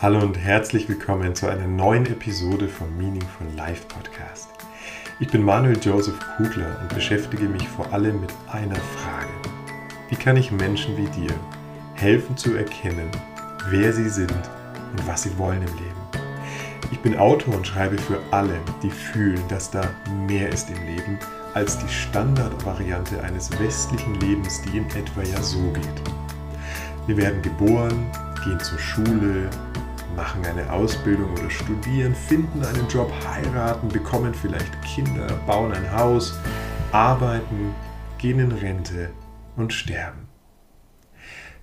Hallo und herzlich willkommen zu einer neuen Episode vom Meaningful Life Podcast. Ich bin Manuel Joseph Kugler und beschäftige mich vor allem mit einer Frage. Wie kann ich Menschen wie dir helfen zu erkennen, wer sie sind und was sie wollen im Leben? Ich bin Autor und schreibe für alle, die fühlen, dass da mehr ist im Leben als die Standardvariante eines westlichen Lebens, die in etwa ja so geht. Wir werden geboren, gehen zur Schule, machen eine Ausbildung oder studieren, finden einen Job, heiraten, bekommen vielleicht Kinder, bauen ein Haus, arbeiten, gehen in Rente und sterben.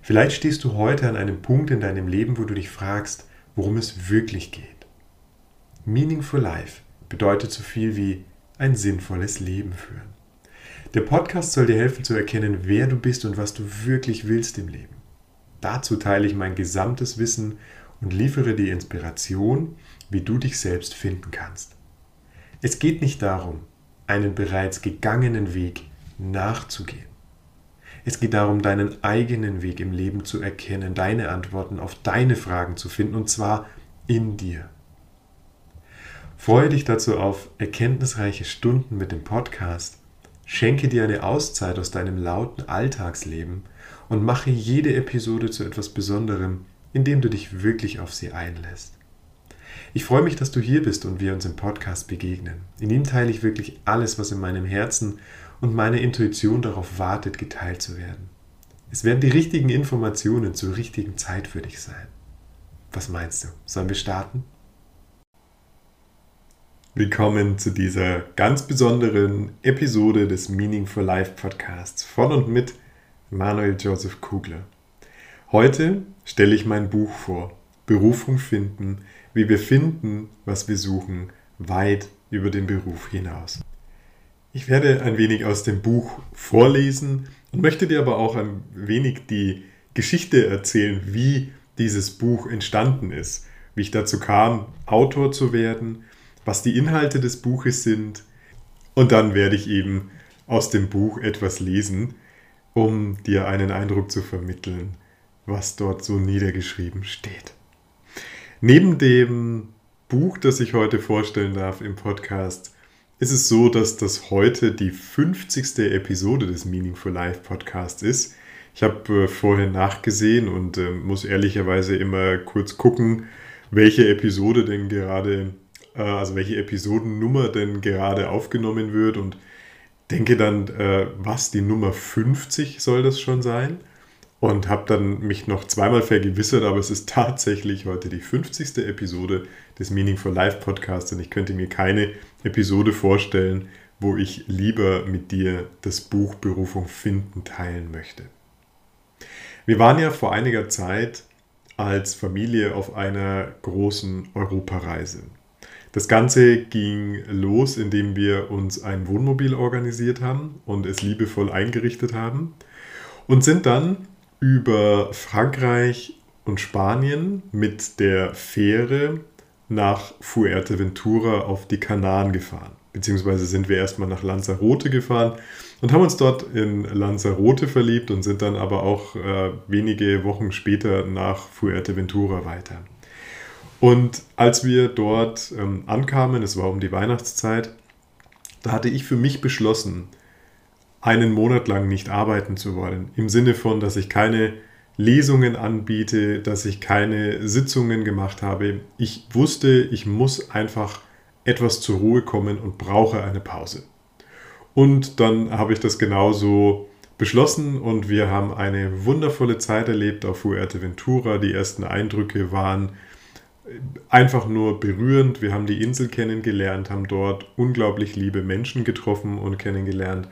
Vielleicht stehst du heute an einem Punkt in deinem Leben, wo du dich fragst, worum es wirklich geht. Meaningful Life bedeutet so viel wie ein sinnvolles Leben führen. Der Podcast soll dir helfen zu erkennen, wer du bist und was du wirklich willst im Leben. Dazu teile ich mein gesamtes Wissen und liefere die Inspiration, wie du dich selbst finden kannst. Es geht nicht darum, einen bereits gegangenen Weg nachzugehen. Es geht darum, deinen eigenen Weg im Leben zu erkennen, deine Antworten auf deine Fragen zu finden, und zwar in dir. Freue dich dazu auf erkenntnisreiche Stunden mit dem Podcast, schenke dir eine Auszeit aus deinem lauten Alltagsleben und mache jede Episode zu etwas Besonderem, indem du dich wirklich auf sie einlässt. Ich freue mich, dass du hier bist und wir uns im Podcast begegnen. In ihm teile ich wirklich alles, was in meinem Herzen und meine Intuition darauf wartet, geteilt zu werden. Es werden die richtigen Informationen zur richtigen Zeit für dich sein. Was meinst du? Sollen wir starten? Willkommen zu dieser ganz besonderen Episode des Meaning for Life Podcasts von und mit Manuel Joseph Kugler. Heute stelle ich mein Buch vor, Berufung finden, wie wir finden, was wir suchen, weit über den Beruf hinaus. Ich werde ein wenig aus dem Buch vorlesen und möchte dir aber auch ein wenig die Geschichte erzählen, wie dieses Buch entstanden ist, wie ich dazu kam, Autor zu werden, was die Inhalte des Buches sind. Und dann werde ich eben aus dem Buch etwas lesen, um dir einen Eindruck zu vermitteln, was dort so niedergeschrieben steht. Neben dem Buch, das ich heute vorstellen darf im Podcast, ist es so, dass das heute die 50. Episode des Meaningful Life Podcasts ist. Ich habe äh, vorher nachgesehen und äh, muss ehrlicherweise immer kurz gucken, welche Episode denn gerade, äh, also welche Episodennummer denn gerade aufgenommen wird und denke dann, äh, was, die Nummer 50 soll das schon sein? Und habe dann mich noch zweimal vergewissert, aber es ist tatsächlich heute die 50. Episode des Meaning for Life Podcasts und ich könnte mir keine Episode vorstellen, wo ich lieber mit dir das Buch Berufung finden teilen möchte. Wir waren ja vor einiger Zeit als Familie auf einer großen Europareise. Das Ganze ging los, indem wir uns ein Wohnmobil organisiert haben und es liebevoll eingerichtet haben und sind dann über Frankreich und Spanien mit der Fähre nach Fuerteventura auf die Kanaren gefahren. Beziehungsweise sind wir erstmal nach Lanzarote gefahren und haben uns dort in Lanzarote verliebt und sind dann aber auch äh, wenige Wochen später nach Fuerteventura weiter. Und als wir dort ähm, ankamen, es war um die Weihnachtszeit, da hatte ich für mich beschlossen, einen Monat lang nicht arbeiten zu wollen. Im Sinne von, dass ich keine Lesungen anbiete, dass ich keine Sitzungen gemacht habe. Ich wusste, ich muss einfach etwas zur Ruhe kommen und brauche eine Pause. Und dann habe ich das genauso beschlossen und wir haben eine wundervolle Zeit erlebt auf Fuerteventura. Die ersten Eindrücke waren einfach nur berührend. Wir haben die Insel kennengelernt, haben dort unglaublich liebe Menschen getroffen und kennengelernt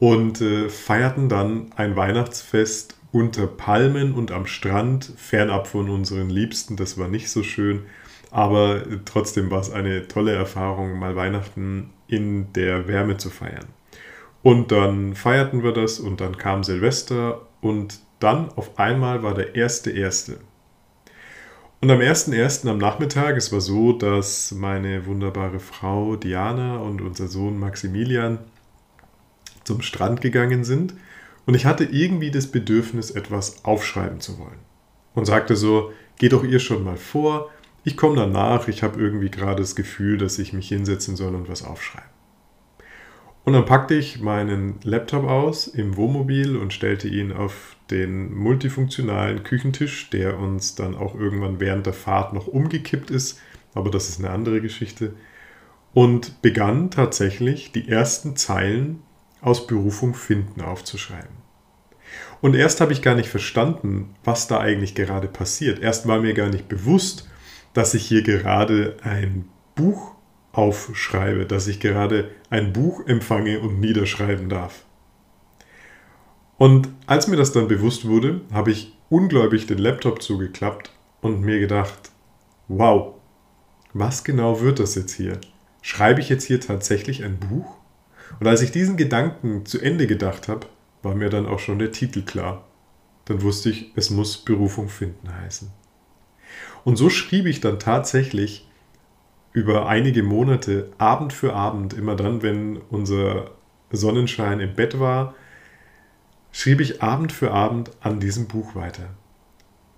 und äh, feierten dann ein Weihnachtsfest unter Palmen und am Strand, fernab von unseren Liebsten. Das war nicht so schön, aber äh, trotzdem war es eine tolle Erfahrung, mal Weihnachten in der Wärme zu feiern. Und dann feierten wir das und dann kam Silvester und dann auf einmal war der erste erste. Und am 1.1. am Nachmittag, es war so, dass meine wunderbare Frau Diana und unser Sohn Maximilian zum Strand gegangen sind und ich hatte irgendwie das Bedürfnis, etwas aufschreiben zu wollen. Und sagte so, geht doch ihr schon mal vor. Ich komme danach, ich habe irgendwie gerade das Gefühl, dass ich mich hinsetzen soll und was aufschreiben. Und dann packte ich meinen Laptop aus im Wohnmobil und stellte ihn auf den multifunktionalen Küchentisch, der uns dann auch irgendwann während der Fahrt noch umgekippt ist, aber das ist eine andere Geschichte, und begann tatsächlich die ersten Zeilen aus Berufung finden aufzuschreiben. Und erst habe ich gar nicht verstanden, was da eigentlich gerade passiert. Erst war mir gar nicht bewusst, dass ich hier gerade ein Buch aufschreibe, dass ich gerade ein Buch empfange und niederschreiben darf. Und als mir das dann bewusst wurde, habe ich ungläubig den Laptop zugeklappt und mir gedacht, wow, was genau wird das jetzt hier? Schreibe ich jetzt hier tatsächlich ein Buch? Und als ich diesen Gedanken zu Ende gedacht habe, war mir dann auch schon der Titel klar. Dann wusste ich, es muss Berufung finden heißen. Und so schrieb ich dann tatsächlich über einige Monate, Abend für Abend, immer dann, wenn unser Sonnenschein im Bett war, schrieb ich Abend für Abend an diesem Buch weiter.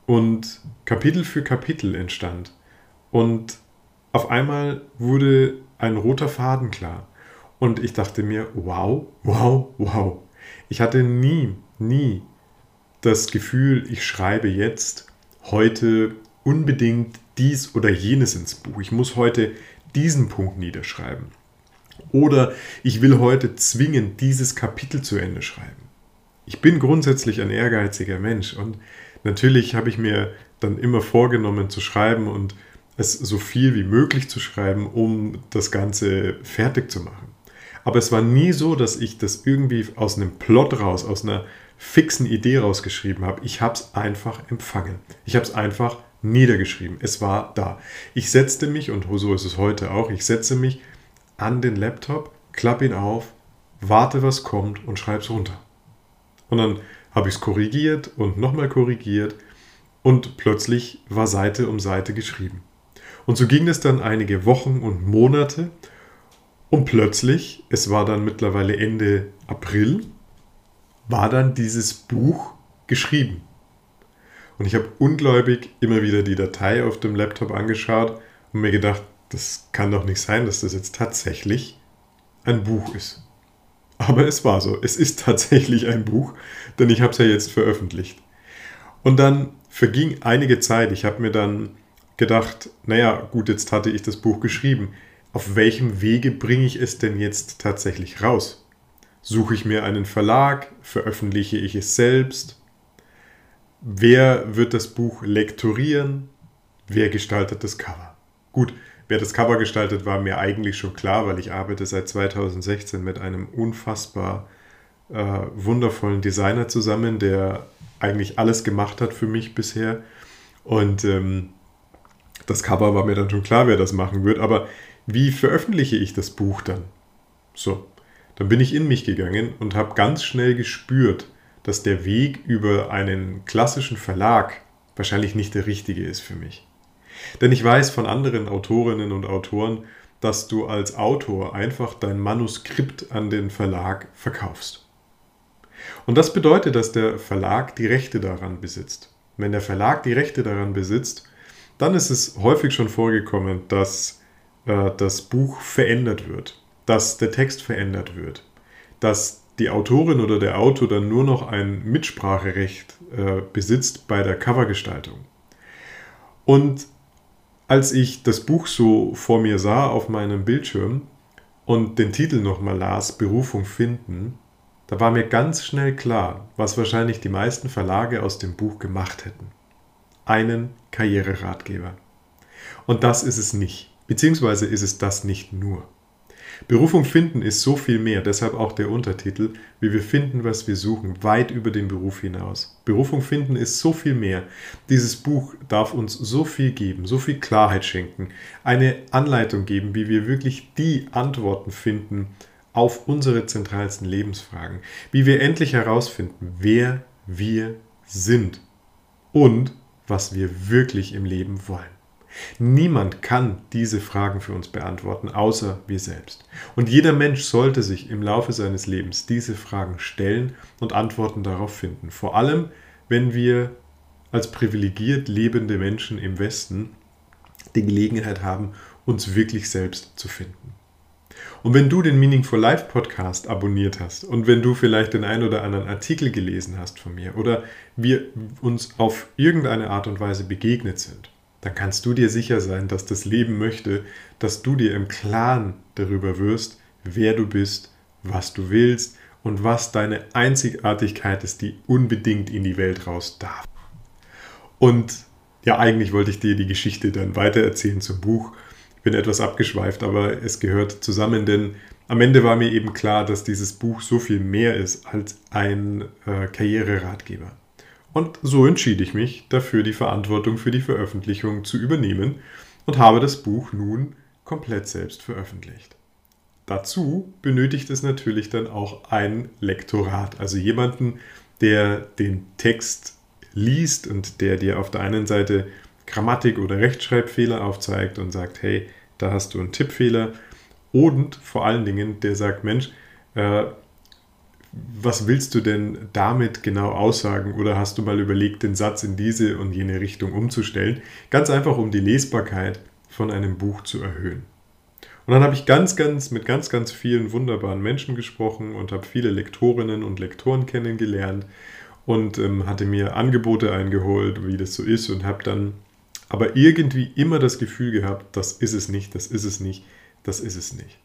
Und Kapitel für Kapitel entstand. Und auf einmal wurde ein roter Faden klar. Und ich dachte mir, wow, wow, wow. Ich hatte nie, nie das Gefühl, ich schreibe jetzt heute unbedingt dies oder jenes ins Buch. Ich muss heute diesen Punkt niederschreiben. Oder ich will heute zwingend dieses Kapitel zu Ende schreiben. Ich bin grundsätzlich ein ehrgeiziger Mensch und natürlich habe ich mir dann immer vorgenommen zu schreiben und es so viel wie möglich zu schreiben, um das Ganze fertig zu machen. Aber es war nie so, dass ich das irgendwie aus einem Plot raus, aus einer fixen Idee rausgeschrieben habe. Ich habe es einfach empfangen. Ich habe es einfach niedergeschrieben. Es war da. Ich setzte mich, und so ist es heute auch, ich setze mich an den Laptop, klappe ihn auf, warte, was kommt und schreibe es runter. Und dann habe ich es korrigiert und nochmal korrigiert und plötzlich war Seite um Seite geschrieben. Und so ging es dann einige Wochen und Monate und plötzlich, es war dann mittlerweile Ende April, war dann dieses Buch geschrieben. Und ich habe ungläubig immer wieder die Datei auf dem Laptop angeschaut und mir gedacht, das kann doch nicht sein, dass das jetzt tatsächlich ein Buch ist. Aber es war so, es ist tatsächlich ein Buch, denn ich habe es ja jetzt veröffentlicht. Und dann verging einige Zeit. Ich habe mir dann gedacht, naja, gut, jetzt hatte ich das Buch geschrieben. Auf welchem Wege bringe ich es denn jetzt tatsächlich raus? Suche ich mir einen Verlag? Veröffentliche ich es selbst? Wer wird das Buch lektorieren? Wer gestaltet das Cover? Gut, wer das Cover gestaltet, war mir eigentlich schon klar, weil ich arbeite seit 2016 mit einem unfassbar äh, wundervollen Designer zusammen, der eigentlich alles gemacht hat für mich bisher. Und ähm, das Cover war mir dann schon klar, wer das machen wird. Aber wie veröffentliche ich das Buch dann? So, dann bin ich in mich gegangen und habe ganz schnell gespürt, dass der Weg über einen klassischen Verlag wahrscheinlich nicht der richtige ist für mich. Denn ich weiß von anderen Autorinnen und Autoren, dass du als Autor einfach dein Manuskript an den Verlag verkaufst. Und das bedeutet, dass der Verlag die Rechte daran besitzt. Wenn der Verlag die Rechte daran besitzt, dann ist es häufig schon vorgekommen, dass äh, das Buch verändert wird, dass der Text verändert wird, dass die Autorin oder der Autor dann nur noch ein Mitspracherecht äh, besitzt bei der Covergestaltung. Und als ich das Buch so vor mir sah auf meinem Bildschirm und den Titel nochmal las, Berufung finden, da war mir ganz schnell klar, was wahrscheinlich die meisten Verlage aus dem Buch gemacht hätten. Einen Karriereratgeber. Und das ist es nicht, beziehungsweise ist es das nicht nur. Berufung finden ist so viel mehr, deshalb auch der Untertitel, wie wir finden, was wir suchen, weit über den Beruf hinaus. Berufung finden ist so viel mehr. Dieses Buch darf uns so viel geben, so viel Klarheit schenken, eine Anleitung geben, wie wir wirklich die Antworten finden auf unsere zentralsten Lebensfragen, wie wir endlich herausfinden, wer wir sind und was wir wirklich im Leben wollen. Niemand kann diese Fragen für uns beantworten, außer wir selbst. Und jeder Mensch sollte sich im Laufe seines Lebens diese Fragen stellen und Antworten darauf finden. Vor allem, wenn wir als privilegiert lebende Menschen im Westen die Gelegenheit haben, uns wirklich selbst zu finden. Und wenn du den Meaning for Life Podcast abonniert hast und wenn du vielleicht den ein oder anderen Artikel gelesen hast von mir oder wir uns auf irgendeine Art und Weise begegnet sind, dann kannst du dir sicher sein, dass das Leben möchte, dass du dir im Klaren darüber wirst, wer du bist, was du willst und was deine Einzigartigkeit ist, die unbedingt in die Welt raus darf. Und ja, eigentlich wollte ich dir die Geschichte dann weitererzählen zum Buch. Ich bin etwas abgeschweift, aber es gehört zusammen, denn am Ende war mir eben klar, dass dieses Buch so viel mehr ist als ein äh, Karriereratgeber. Und so entschied ich mich dafür, die Verantwortung für die Veröffentlichung zu übernehmen und habe das Buch nun komplett selbst veröffentlicht. Dazu benötigt es natürlich dann auch ein Lektorat, also jemanden, der den Text liest und der dir auf der einen Seite Grammatik- oder Rechtschreibfehler aufzeigt und sagt, hey, da hast du einen Tippfehler. Und vor allen Dingen, der sagt, Mensch, äh, was willst du denn damit genau aussagen? Oder hast du mal überlegt, den Satz in diese und jene Richtung umzustellen? Ganz einfach, um die Lesbarkeit von einem Buch zu erhöhen. Und dann habe ich ganz, ganz mit ganz, ganz vielen wunderbaren Menschen gesprochen und habe viele Lektorinnen und Lektoren kennengelernt und ähm, hatte mir Angebote eingeholt, wie das so ist und habe dann aber irgendwie immer das Gefühl gehabt, das ist es nicht, das ist es nicht, das ist es nicht.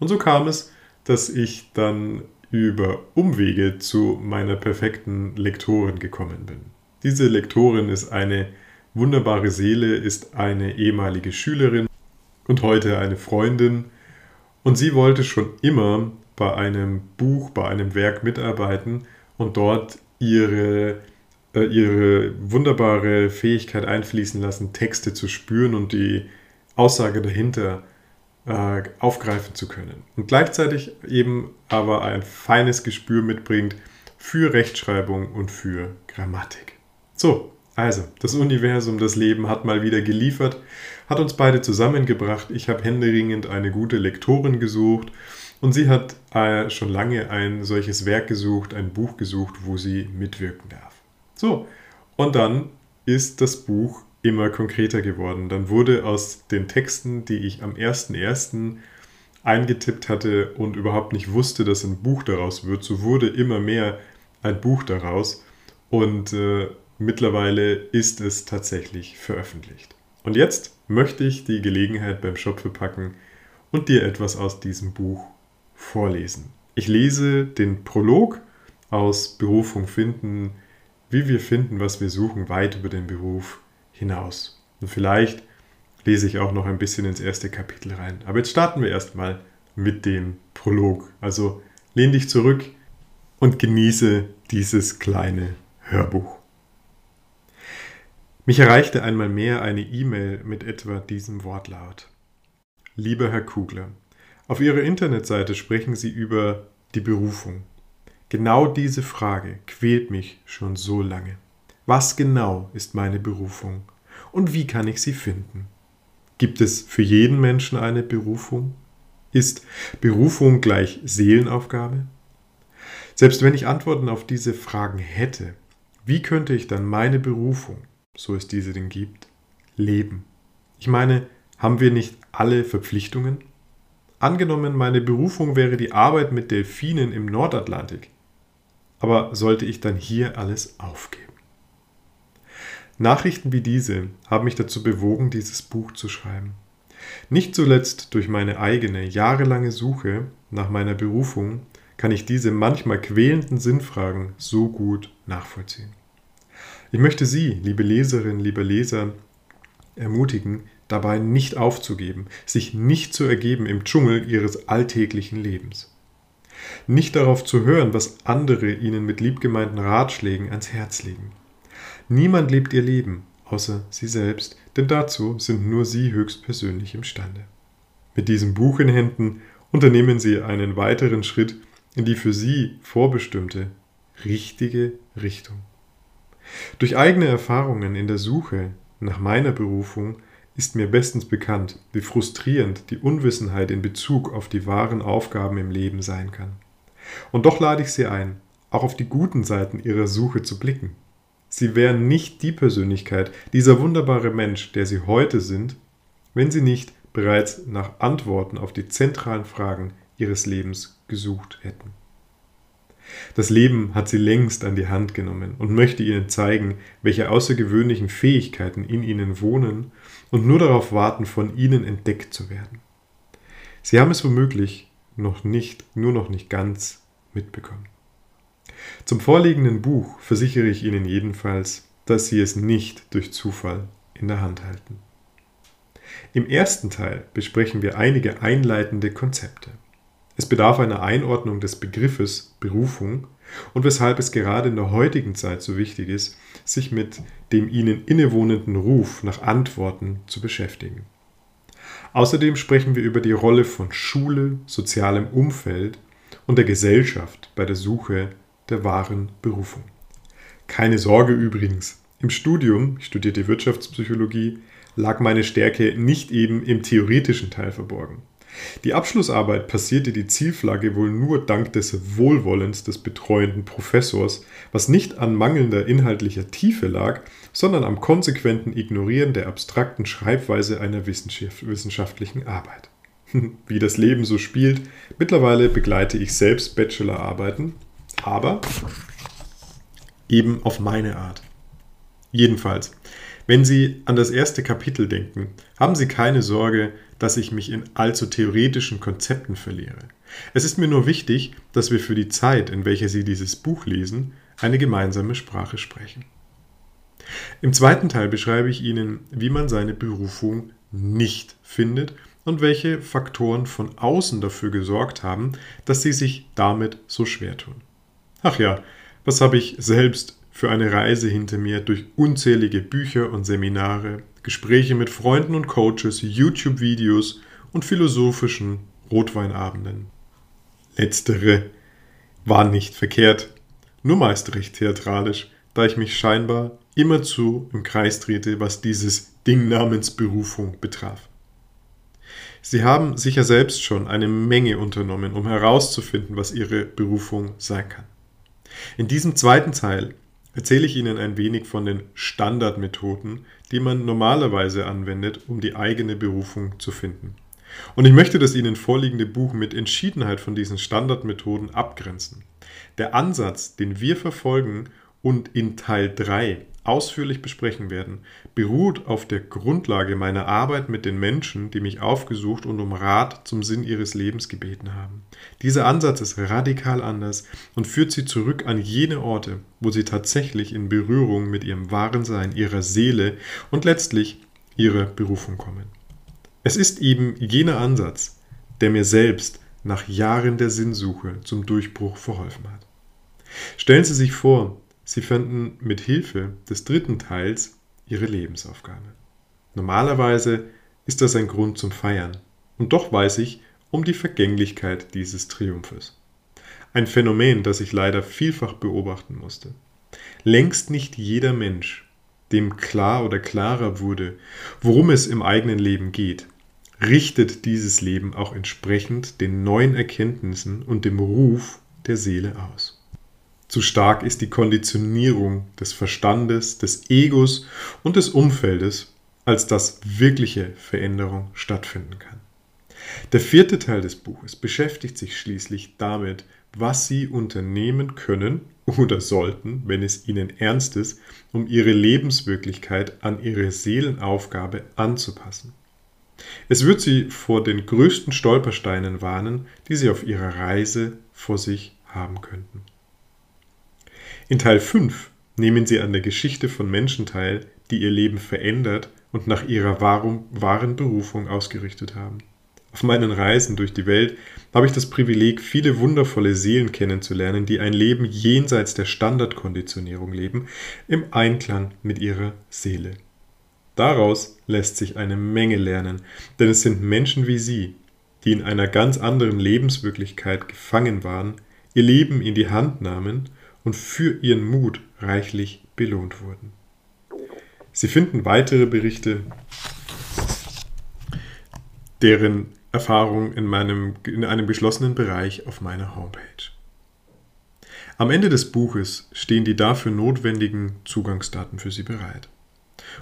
Und so kam es, dass ich dann über Umwege zu meiner perfekten Lektorin gekommen bin. Diese Lektorin ist eine wunderbare Seele, ist eine ehemalige Schülerin und heute eine Freundin. Und sie wollte schon immer bei einem Buch, bei einem Werk mitarbeiten und dort ihre, äh, ihre wunderbare Fähigkeit einfließen lassen, Texte zu spüren und die Aussage dahinter äh, aufgreifen zu können. Und gleichzeitig eben aber ein feines Gespür mitbringt für Rechtschreibung und für Grammatik. So, also, das Universum, das Leben hat mal wieder geliefert, hat uns beide zusammengebracht. Ich habe händeringend eine gute Lektorin gesucht und sie hat äh, schon lange ein solches Werk gesucht, ein Buch gesucht, wo sie mitwirken darf. So, und dann ist das Buch immer konkreter geworden. Dann wurde aus den Texten, die ich am 1.1. eingetippt hatte und überhaupt nicht wusste, dass ein Buch daraus wird, so wurde immer mehr ein Buch daraus. Und äh, mittlerweile ist es tatsächlich veröffentlicht. Und jetzt möchte ich die Gelegenheit beim Schopfe packen und dir etwas aus diesem Buch vorlesen. Ich lese den Prolog aus Berufung finden, wie wir finden, was wir suchen, weit über den Beruf hinaus. Und vielleicht lese ich auch noch ein bisschen ins erste Kapitel rein. Aber jetzt starten wir erstmal mit dem Prolog. Also lehn dich zurück und genieße dieses kleine Hörbuch. Mich erreichte einmal mehr eine E-Mail mit etwa diesem Wortlaut. Lieber Herr Kugler, auf Ihrer Internetseite sprechen Sie über die Berufung. Genau diese Frage quält mich schon so lange. Was genau ist meine Berufung und wie kann ich sie finden? Gibt es für jeden Menschen eine Berufung? Ist Berufung gleich Seelenaufgabe? Selbst wenn ich Antworten auf diese Fragen hätte, wie könnte ich dann meine Berufung, so es diese denn gibt, leben? Ich meine, haben wir nicht alle Verpflichtungen? Angenommen, meine Berufung wäre die Arbeit mit Delfinen im Nordatlantik. Aber sollte ich dann hier alles aufgeben? Nachrichten wie diese haben mich dazu bewogen, dieses Buch zu schreiben. Nicht zuletzt durch meine eigene jahrelange Suche nach meiner Berufung kann ich diese manchmal quälenden Sinnfragen so gut nachvollziehen. Ich möchte Sie, liebe Leserinnen, liebe Leser, ermutigen, dabei nicht aufzugeben, sich nicht zu ergeben im Dschungel Ihres alltäglichen Lebens. Nicht darauf zu hören, was andere Ihnen mit liebgemeinten Ratschlägen ans Herz legen. Niemand lebt ihr Leben, außer sie selbst, denn dazu sind nur sie höchstpersönlich imstande. Mit diesem Buch in Händen unternehmen sie einen weiteren Schritt in die für sie vorbestimmte, richtige Richtung. Durch eigene Erfahrungen in der Suche nach meiner Berufung ist mir bestens bekannt, wie frustrierend die Unwissenheit in Bezug auf die wahren Aufgaben im Leben sein kann. Und doch lade ich Sie ein, auch auf die guten Seiten Ihrer Suche zu blicken. Sie wären nicht die Persönlichkeit, dieser wunderbare Mensch, der Sie heute sind, wenn Sie nicht bereits nach Antworten auf die zentralen Fragen Ihres Lebens gesucht hätten. Das Leben hat sie längst an die Hand genommen und möchte ihnen zeigen, welche außergewöhnlichen Fähigkeiten in ihnen wohnen und nur darauf warten, von ihnen entdeckt zu werden. Sie haben es womöglich noch nicht, nur noch nicht ganz mitbekommen. Zum vorliegenden Buch versichere ich Ihnen jedenfalls, dass Sie es nicht durch Zufall in der Hand halten. Im ersten Teil besprechen wir einige einleitende Konzepte. Es bedarf einer Einordnung des Begriffes Berufung und weshalb es gerade in der heutigen Zeit so wichtig ist, sich mit dem ihnen innewohnenden Ruf nach Antworten zu beschäftigen. Außerdem sprechen wir über die Rolle von Schule, sozialem Umfeld und der Gesellschaft bei der Suche der wahren Berufung. Keine Sorge übrigens, im Studium, ich studierte Wirtschaftspsychologie, lag meine Stärke nicht eben im theoretischen Teil verborgen. Die Abschlussarbeit passierte die Zielflagge wohl nur dank des Wohlwollens des betreuenden Professors, was nicht an mangelnder inhaltlicher Tiefe lag, sondern am konsequenten Ignorieren der abstrakten Schreibweise einer wissenschaftlichen Arbeit. Wie das Leben so spielt, mittlerweile begleite ich selbst Bachelorarbeiten, aber eben auf meine Art. Jedenfalls, wenn Sie an das erste Kapitel denken, haben Sie keine Sorge, dass ich mich in allzu theoretischen Konzepten verliere. Es ist mir nur wichtig, dass wir für die Zeit, in welcher Sie dieses Buch lesen, eine gemeinsame Sprache sprechen. Im zweiten Teil beschreibe ich Ihnen, wie man seine Berufung nicht findet und welche Faktoren von außen dafür gesorgt haben, dass Sie sich damit so schwer tun. Ach ja, was habe ich selbst für eine Reise hinter mir durch unzählige Bücher und Seminare, Gespräche mit Freunden und Coaches, YouTube-Videos und philosophischen Rotweinabenden. Letztere waren nicht verkehrt, nur meist recht theatralisch, da ich mich scheinbar immerzu im Kreis drehte, was dieses Ding namens Berufung betraf. Sie haben sicher selbst schon eine Menge unternommen, um herauszufinden, was Ihre Berufung sein kann. In diesem zweiten Teil erzähle ich Ihnen ein wenig von den Standardmethoden, die man normalerweise anwendet, um die eigene Berufung zu finden. Und ich möchte das Ihnen vorliegende Buch mit Entschiedenheit von diesen Standardmethoden abgrenzen. Der Ansatz, den wir verfolgen und in Teil 3 ausführlich besprechen werden, beruht auf der Grundlage meiner Arbeit mit den Menschen, die mich aufgesucht und um Rat zum Sinn ihres Lebens gebeten haben. Dieser Ansatz ist radikal anders und führt sie zurück an jene Orte, wo sie tatsächlich in Berührung mit ihrem wahren Sein, ihrer Seele und letztlich ihrer Berufung kommen. Es ist eben jener Ansatz, der mir selbst nach Jahren der Sinnsuche zum Durchbruch verholfen hat. Stellen Sie sich vor, Sie fanden mit Hilfe des dritten Teils ihre Lebensaufgabe. Normalerweise ist das ein Grund zum Feiern, und doch weiß ich um die Vergänglichkeit dieses Triumphes. Ein Phänomen, das ich leider vielfach beobachten musste. Längst nicht jeder Mensch, dem klar oder klarer wurde, worum es im eigenen Leben geht, richtet dieses Leben auch entsprechend den neuen Erkenntnissen und dem Ruf der Seele aus. Zu stark ist die Konditionierung des Verstandes, des Egos und des Umfeldes, als dass wirkliche Veränderung stattfinden kann. Der vierte Teil des Buches beschäftigt sich schließlich damit, was Sie unternehmen können oder sollten, wenn es Ihnen ernst ist, um Ihre Lebenswirklichkeit an Ihre Seelenaufgabe anzupassen. Es wird Sie vor den größten Stolpersteinen warnen, die Sie auf Ihrer Reise vor sich haben könnten. In Teil 5 nehmen sie an der Geschichte von Menschen teil, die ihr Leben verändert und nach ihrer wahren Berufung ausgerichtet haben. Auf meinen Reisen durch die Welt habe ich das Privileg, viele wundervolle Seelen kennenzulernen, die ein Leben jenseits der Standardkonditionierung leben, im Einklang mit ihrer Seele. Daraus lässt sich eine Menge lernen, denn es sind Menschen wie Sie, die in einer ganz anderen Lebenswirklichkeit gefangen waren, ihr Leben in die Hand nahmen und für ihren Mut reichlich belohnt wurden. Sie finden weitere Berichte, deren Erfahrung in, meinem, in einem geschlossenen Bereich auf meiner Homepage. Am Ende des Buches stehen die dafür notwendigen Zugangsdaten für Sie bereit.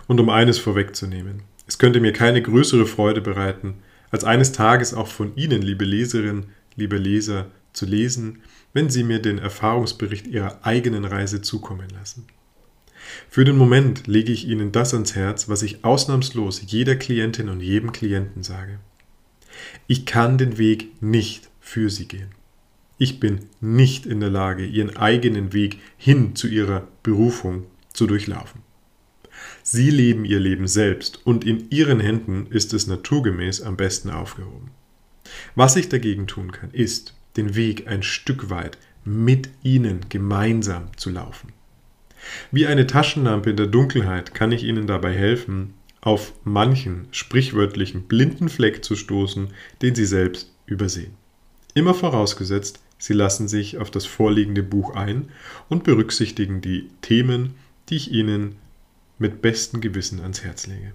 Und um eines vorwegzunehmen, es könnte mir keine größere Freude bereiten, als eines Tages auch von Ihnen, liebe Leserin, liebe Leser, zu lesen, wenn Sie mir den Erfahrungsbericht Ihrer eigenen Reise zukommen lassen. Für den Moment lege ich Ihnen das ans Herz, was ich ausnahmslos jeder Klientin und jedem Klienten sage. Ich kann den Weg nicht für Sie gehen. Ich bin nicht in der Lage, Ihren eigenen Weg hin zu Ihrer Berufung zu durchlaufen. Sie leben Ihr Leben selbst und in Ihren Händen ist es naturgemäß am besten aufgehoben. Was ich dagegen tun kann, ist, den Weg ein Stück weit mit Ihnen gemeinsam zu laufen. Wie eine Taschenlampe in der Dunkelheit kann ich Ihnen dabei helfen, auf manchen sprichwörtlichen blinden Fleck zu stoßen, den Sie selbst übersehen. Immer vorausgesetzt, Sie lassen sich auf das vorliegende Buch ein und berücksichtigen die Themen, die ich Ihnen mit bestem Gewissen ans Herz lege.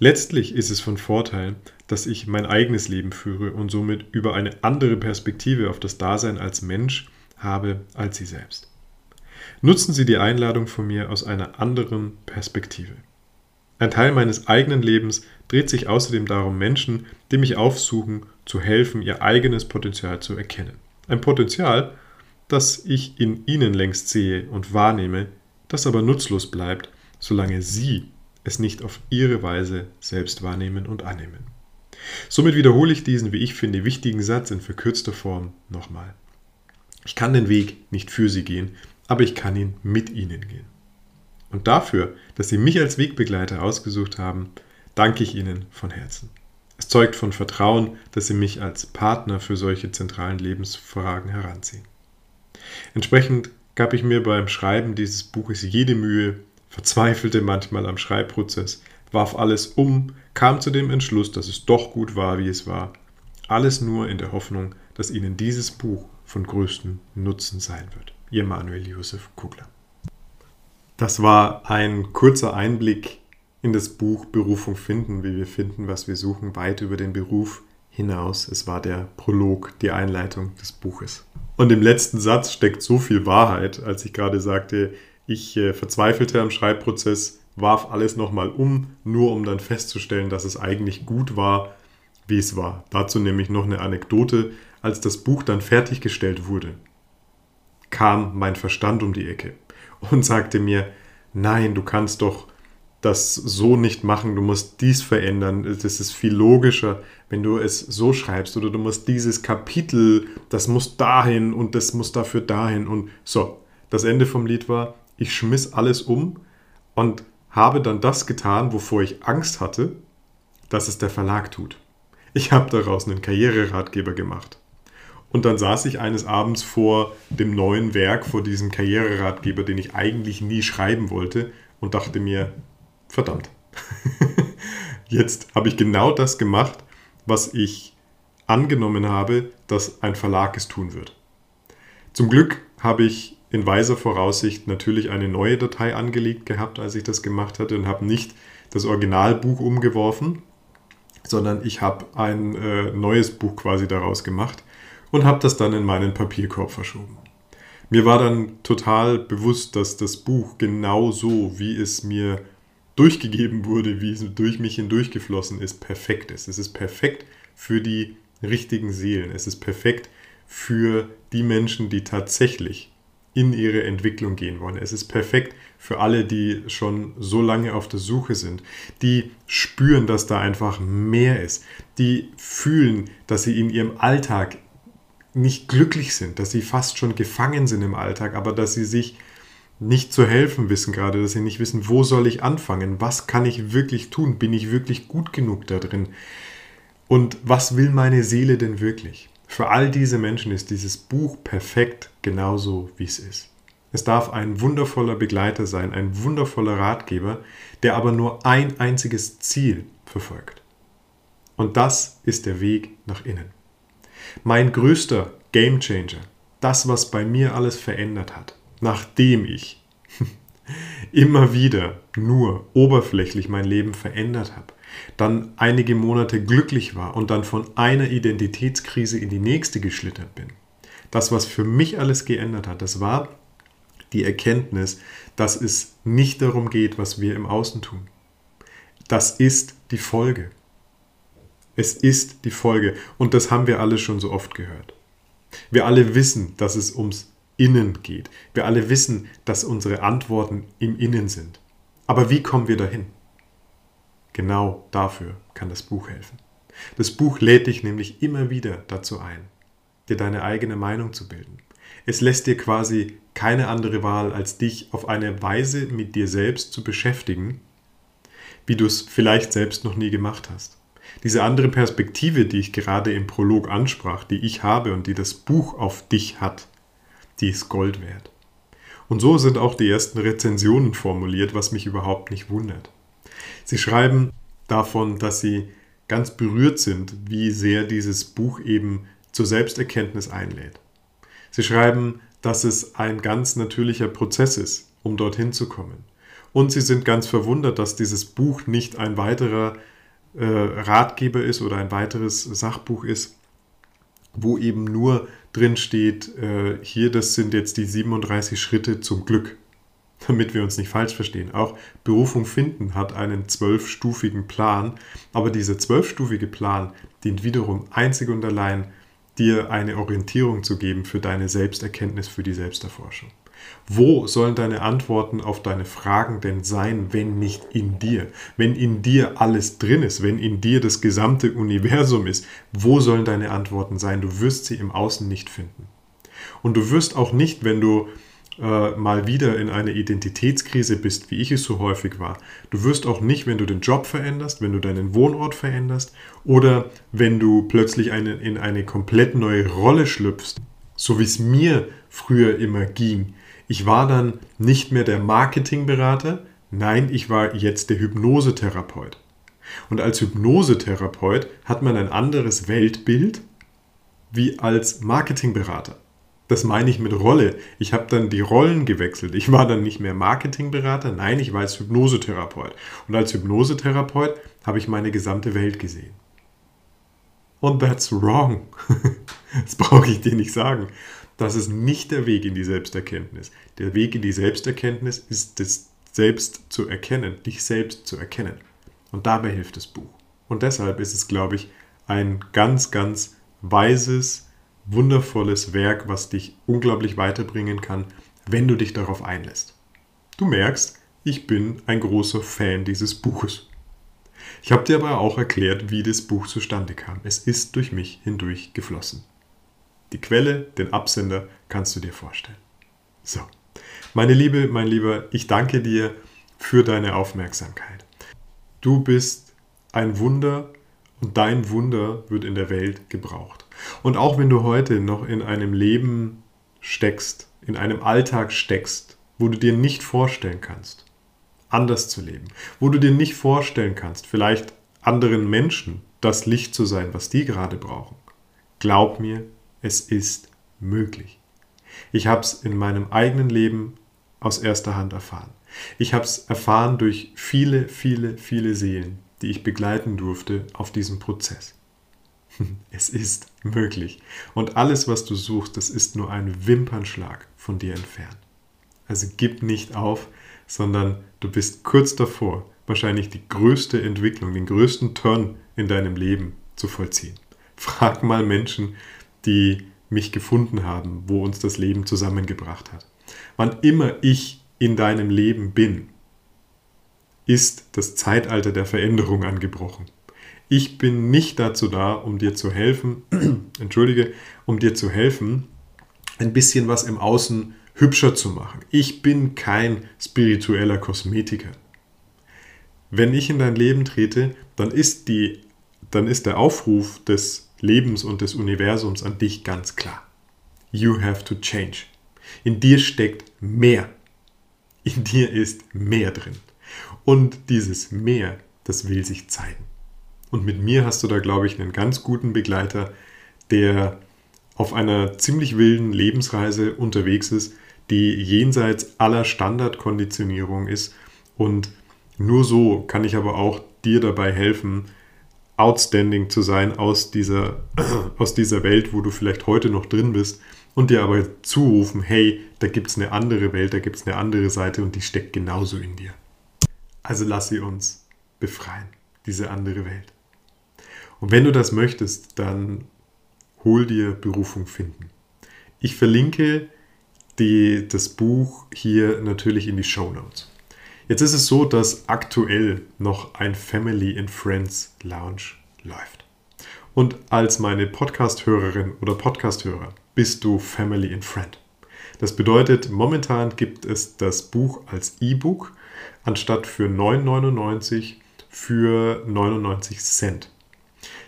Letztlich ist es von Vorteil, dass ich mein eigenes Leben führe und somit über eine andere Perspektive auf das Dasein als Mensch habe als Sie selbst. Nutzen Sie die Einladung von mir aus einer anderen Perspektive. Ein Teil meines eigenen Lebens dreht sich außerdem darum, Menschen, die mich aufsuchen, zu helfen, ihr eigenes Potenzial zu erkennen. Ein Potenzial, das ich in ihnen längst sehe und wahrnehme, das aber nutzlos bleibt, solange sie es nicht auf ihre Weise selbst wahrnehmen und annehmen. Somit wiederhole ich diesen, wie ich finde, wichtigen Satz in verkürzter Form nochmal. Ich kann den Weg nicht für Sie gehen, aber ich kann ihn mit Ihnen gehen. Und dafür, dass Sie mich als Wegbegleiter ausgesucht haben, danke ich Ihnen von Herzen. Es zeugt von Vertrauen, dass Sie mich als Partner für solche zentralen Lebensfragen heranziehen. Entsprechend gab ich mir beim Schreiben dieses Buches jede Mühe, verzweifelte manchmal am Schreibprozess, warf alles um, kam zu dem Entschluss, dass es doch gut war, wie es war. Alles nur in der Hoffnung, dass Ihnen dieses Buch von größtem Nutzen sein wird. Ihr Manuel Josef Kugler. Das war ein kurzer Einblick in das Buch Berufung finden, wie wir finden, was wir suchen, weit über den Beruf hinaus. Es war der Prolog, die Einleitung des Buches. Und im letzten Satz steckt so viel Wahrheit, als ich gerade sagte, ich äh, verzweifelte am Schreibprozess, warf alles nochmal um, nur um dann festzustellen, dass es eigentlich gut war, wie es war. Dazu nämlich noch eine Anekdote. Als das Buch dann fertiggestellt wurde, kam mein Verstand um die Ecke und sagte mir, nein, du kannst doch das so nicht machen, du musst dies verändern, das ist viel logischer, wenn du es so schreibst oder du musst dieses Kapitel, das muss dahin und das muss dafür dahin und so. Das Ende vom Lied war, ich schmiss alles um und habe dann das getan, wovor ich Angst hatte, dass es der Verlag tut. Ich habe daraus einen Karriereratgeber gemacht. Und dann saß ich eines Abends vor dem neuen Werk, vor diesem Karriereratgeber, den ich eigentlich nie schreiben wollte und dachte mir, verdammt, jetzt habe ich genau das gemacht, was ich angenommen habe, dass ein Verlag es tun wird. Zum Glück habe ich in weiser Voraussicht natürlich eine neue Datei angelegt gehabt, als ich das gemacht hatte und habe nicht das Originalbuch umgeworfen, sondern ich habe ein äh, neues Buch quasi daraus gemacht und habe das dann in meinen Papierkorb verschoben. Mir war dann total bewusst, dass das Buch genau so, wie es mir durchgegeben wurde, wie es durch mich hindurchgeflossen ist, perfekt ist. Es ist perfekt für die richtigen Seelen. Es ist perfekt für die Menschen, die tatsächlich in ihre Entwicklung gehen wollen. Es ist perfekt für alle, die schon so lange auf der Suche sind, die spüren, dass da einfach mehr ist, die fühlen, dass sie in ihrem Alltag nicht glücklich sind, dass sie fast schon gefangen sind im Alltag, aber dass sie sich nicht zu helfen wissen gerade, dass sie nicht wissen, wo soll ich anfangen, was kann ich wirklich tun, bin ich wirklich gut genug da drin und was will meine Seele denn wirklich? Für all diese Menschen ist dieses Buch perfekt genauso, wie es ist. Es darf ein wundervoller Begleiter sein, ein wundervoller Ratgeber, der aber nur ein einziges Ziel verfolgt. Und das ist der Weg nach innen. Mein größter Game Changer, das, was bei mir alles verändert hat, nachdem ich immer wieder nur oberflächlich mein Leben verändert habe, dann einige Monate glücklich war und dann von einer Identitätskrise in die nächste geschlittert bin, das, was für mich alles geändert hat, das war die Erkenntnis, dass es nicht darum geht, was wir im Außen tun. Das ist die Folge. Es ist die Folge. Und das haben wir alle schon so oft gehört. Wir alle wissen, dass es ums Innen geht. Wir alle wissen, dass unsere Antworten im Innen sind. Aber wie kommen wir dahin? Genau dafür kann das Buch helfen. Das Buch lädt dich nämlich immer wieder dazu ein, dir deine eigene Meinung zu bilden. Es lässt dir quasi keine andere Wahl, als dich auf eine Weise mit dir selbst zu beschäftigen, wie du es vielleicht selbst noch nie gemacht hast. Diese andere Perspektive, die ich gerade im Prolog ansprach, die ich habe und die das Buch auf dich hat, die ist Gold wert. Und so sind auch die ersten Rezensionen formuliert, was mich überhaupt nicht wundert. Sie schreiben davon, dass sie ganz berührt sind, wie sehr dieses Buch eben zur Selbsterkenntnis einlädt. Sie schreiben, dass es ein ganz natürlicher Prozess ist, um dorthin zu kommen. Und sie sind ganz verwundert, dass dieses Buch nicht ein weiterer äh, Ratgeber ist oder ein weiteres Sachbuch ist, wo eben nur drin steht, äh, hier, das sind jetzt die 37 Schritte zum Glück, damit wir uns nicht falsch verstehen. Auch Berufung finden hat einen zwölfstufigen Plan, aber dieser zwölfstufige Plan dient wiederum einzig und allein dir eine Orientierung zu geben für deine Selbsterkenntnis, für die Selbsterforschung. Wo sollen deine Antworten auf deine Fragen denn sein, wenn nicht in dir? Wenn in dir alles drin ist, wenn in dir das gesamte Universum ist, wo sollen deine Antworten sein? Du wirst sie im Außen nicht finden. Und du wirst auch nicht, wenn du äh, mal wieder in eine Identitätskrise bist, wie ich es so häufig war. Du wirst auch nicht, wenn du den Job veränderst, wenn du deinen Wohnort veränderst oder wenn du plötzlich eine, in eine komplett neue Rolle schlüpfst, so wie es mir früher immer ging. Ich war dann nicht mehr der Marketingberater, nein, ich war jetzt der Hypnosetherapeut. Und als Hypnosetherapeut hat man ein anderes Weltbild wie als Marketingberater. Das meine ich mit Rolle. Ich habe dann die Rollen gewechselt. Ich war dann nicht mehr Marketingberater, nein, ich war als Hypnosetherapeut. Und als Hypnosetherapeut habe ich meine gesamte Welt gesehen. Und that's wrong. das brauche ich dir nicht sagen. Das ist nicht der Weg in die Selbsterkenntnis. Der Weg in die Selbsterkenntnis ist das Selbst zu erkennen, dich selbst zu erkennen. Und dabei hilft das Buch. Und deshalb ist es, glaube ich, ein ganz, ganz weises, wundervolles Werk, was dich unglaublich weiterbringen kann, wenn du dich darauf einlässt. Du merkst, ich bin ein großer Fan dieses Buches. Ich habe dir aber auch erklärt, wie das Buch zustande kam. Es ist durch mich hindurch geflossen. Die Quelle, den Absender kannst du dir vorstellen. So, meine Liebe, mein Lieber, ich danke dir für deine Aufmerksamkeit. Du bist ein Wunder und dein Wunder wird in der Welt gebraucht. Und auch wenn du heute noch in einem Leben steckst, in einem Alltag steckst, wo du dir nicht vorstellen kannst, anders zu leben, wo du dir nicht vorstellen kannst, vielleicht anderen Menschen das Licht zu sein, was die gerade brauchen, glaub mir, es ist möglich. Ich habe es in meinem eigenen Leben aus erster Hand erfahren. Ich habe es erfahren durch viele, viele, viele Seelen, die ich begleiten durfte auf diesem Prozess. Es ist möglich. Und alles, was du suchst, das ist nur ein Wimpernschlag von dir entfernt. Also gib nicht auf, sondern du bist kurz davor, wahrscheinlich die größte Entwicklung, den größten Turn in deinem Leben zu vollziehen. Frag mal Menschen, die mich gefunden haben, wo uns das Leben zusammengebracht hat. Wann immer ich in deinem Leben bin, ist das Zeitalter der Veränderung angebrochen. Ich bin nicht dazu da, um dir zu helfen, entschuldige, um dir zu helfen, ein bisschen was im Außen hübscher zu machen. Ich bin kein spiritueller Kosmetiker. Wenn ich in dein Leben trete, dann ist, die, dann ist der Aufruf des Lebens und des Universums an dich ganz klar. You have to change. In dir steckt mehr. In dir ist mehr drin. Und dieses Mehr, das will sich zeigen. Und mit mir hast du da, glaube ich, einen ganz guten Begleiter, der auf einer ziemlich wilden Lebensreise unterwegs ist, die jenseits aller Standardkonditionierung ist. Und nur so kann ich aber auch dir dabei helfen, outstanding zu sein aus dieser, aus dieser Welt, wo du vielleicht heute noch drin bist und dir aber zurufen, hey, da gibt es eine andere Welt, da gibt es eine andere Seite und die steckt genauso in dir. Also lass sie uns befreien, diese andere Welt. Und wenn du das möchtest, dann hol dir Berufung finden. Ich verlinke die, das Buch hier natürlich in die Show Notes. Jetzt ist es so, dass aktuell noch ein Family and Friends Lounge läuft. Und als meine Podcast-Hörerin oder Podcast-Hörer bist du Family and Friend. Das bedeutet, momentan gibt es das Buch als E-Book anstatt für 9,99 für 99 Cent.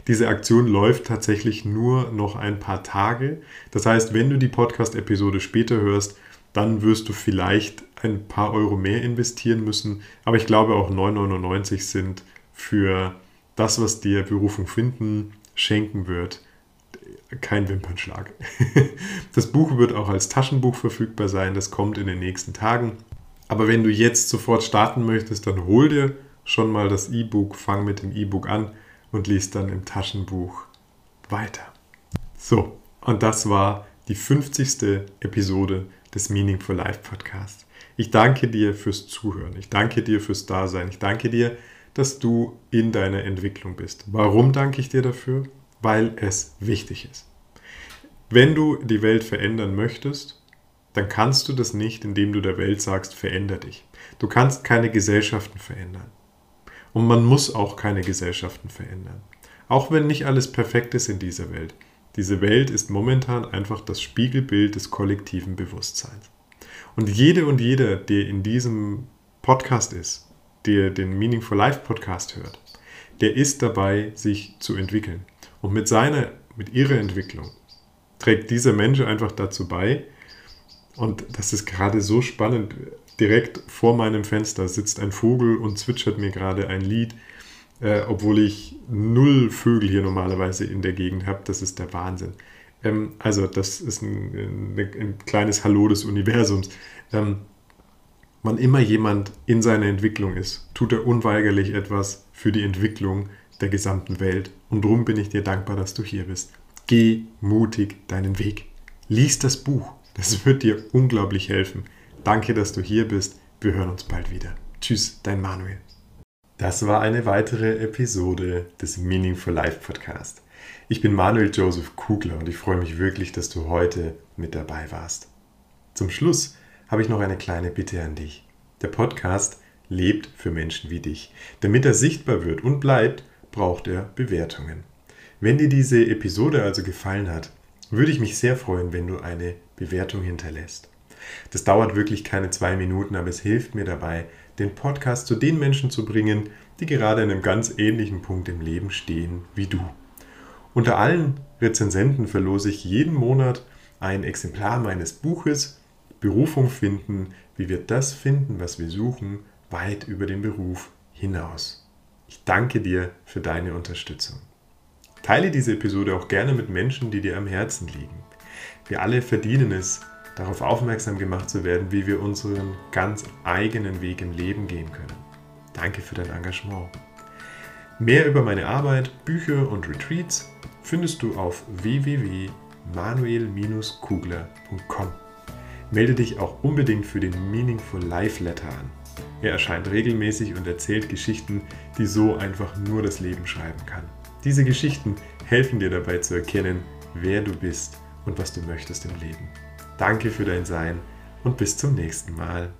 Diese Aktion läuft tatsächlich nur noch ein paar Tage. Das heißt, wenn du die Podcast-Episode später hörst, dann wirst du vielleicht ein paar Euro mehr investieren müssen. Aber ich glaube auch 9,99 sind für das, was dir Berufung finden schenken wird, kein Wimpernschlag. Das Buch wird auch als Taschenbuch verfügbar sein. Das kommt in den nächsten Tagen. Aber wenn du jetzt sofort starten möchtest, dann hol dir schon mal das E-Book, fang mit dem E-Book an und lies dann im Taschenbuch weiter. So, und das war die 50. Episode des Meaning for Life Podcasts. Ich danke dir fürs Zuhören. Ich danke dir fürs Dasein. Ich danke dir, dass du in deiner Entwicklung bist. Warum danke ich dir dafür? Weil es wichtig ist. Wenn du die Welt verändern möchtest, dann kannst du das nicht, indem du der Welt sagst, veränder dich. Du kannst keine Gesellschaften verändern. Und man muss auch keine Gesellschaften verändern. Auch wenn nicht alles perfekt ist in dieser Welt. Diese Welt ist momentan einfach das Spiegelbild des kollektiven Bewusstseins. Und jede und jeder, der in diesem Podcast ist, der den Meaningful Life Podcast hört, der ist dabei, sich zu entwickeln. Und mit seiner, mit ihrer Entwicklung trägt dieser Mensch einfach dazu bei. Und das ist gerade so spannend. Direkt vor meinem Fenster sitzt ein Vogel und zwitschert mir gerade ein Lied, äh, obwohl ich null Vögel hier normalerweise in der Gegend habe. Das ist der Wahnsinn. Ähm, also, das ist ein, ein, ein, kleines Hallo des Universums. Ähm, wann immer jemand in seiner Entwicklung ist, tut er unweigerlich etwas für die Entwicklung der gesamten Welt. Und darum bin ich dir dankbar, dass du hier bist. Geh mutig deinen Weg. Lies das Buch. Das wird dir unglaublich helfen. Danke, dass du hier bist. Wir hören uns bald wieder. Tschüss, dein Manuel. Das war eine weitere Episode des Meaningful Life Podcast. Ich bin Manuel Joseph Kugler und ich freue mich wirklich, dass du heute mit dabei warst. Zum Schluss habe ich noch eine kleine Bitte an dich. Der Podcast lebt für Menschen wie dich. Damit er sichtbar wird und bleibt, braucht er Bewertungen. Wenn dir diese Episode also gefallen hat, würde ich mich sehr freuen, wenn du eine Bewertung hinterlässt. Das dauert wirklich keine zwei Minuten, aber es hilft mir dabei, den Podcast zu den Menschen zu bringen, die gerade an einem ganz ähnlichen Punkt im Leben stehen wie du. Unter allen Rezensenten verlose ich jeden Monat ein Exemplar meines Buches Berufung finden, wie wir das finden, was wir suchen, weit über den Beruf hinaus. Ich danke dir für deine Unterstützung. Teile diese Episode auch gerne mit Menschen, die dir am Herzen liegen. Wir alle verdienen es, darauf aufmerksam gemacht zu werden, wie wir unseren ganz eigenen Weg im Leben gehen können. Danke für dein Engagement. Mehr über meine Arbeit, Bücher und Retreats findest du auf www.manuel-kugler.com. Melde dich auch unbedingt für den Meaningful Life Letter an. Er erscheint regelmäßig und erzählt Geschichten, die so einfach nur das Leben schreiben kann. Diese Geschichten helfen dir dabei zu erkennen, wer du bist und was du möchtest im Leben. Danke für dein Sein und bis zum nächsten Mal.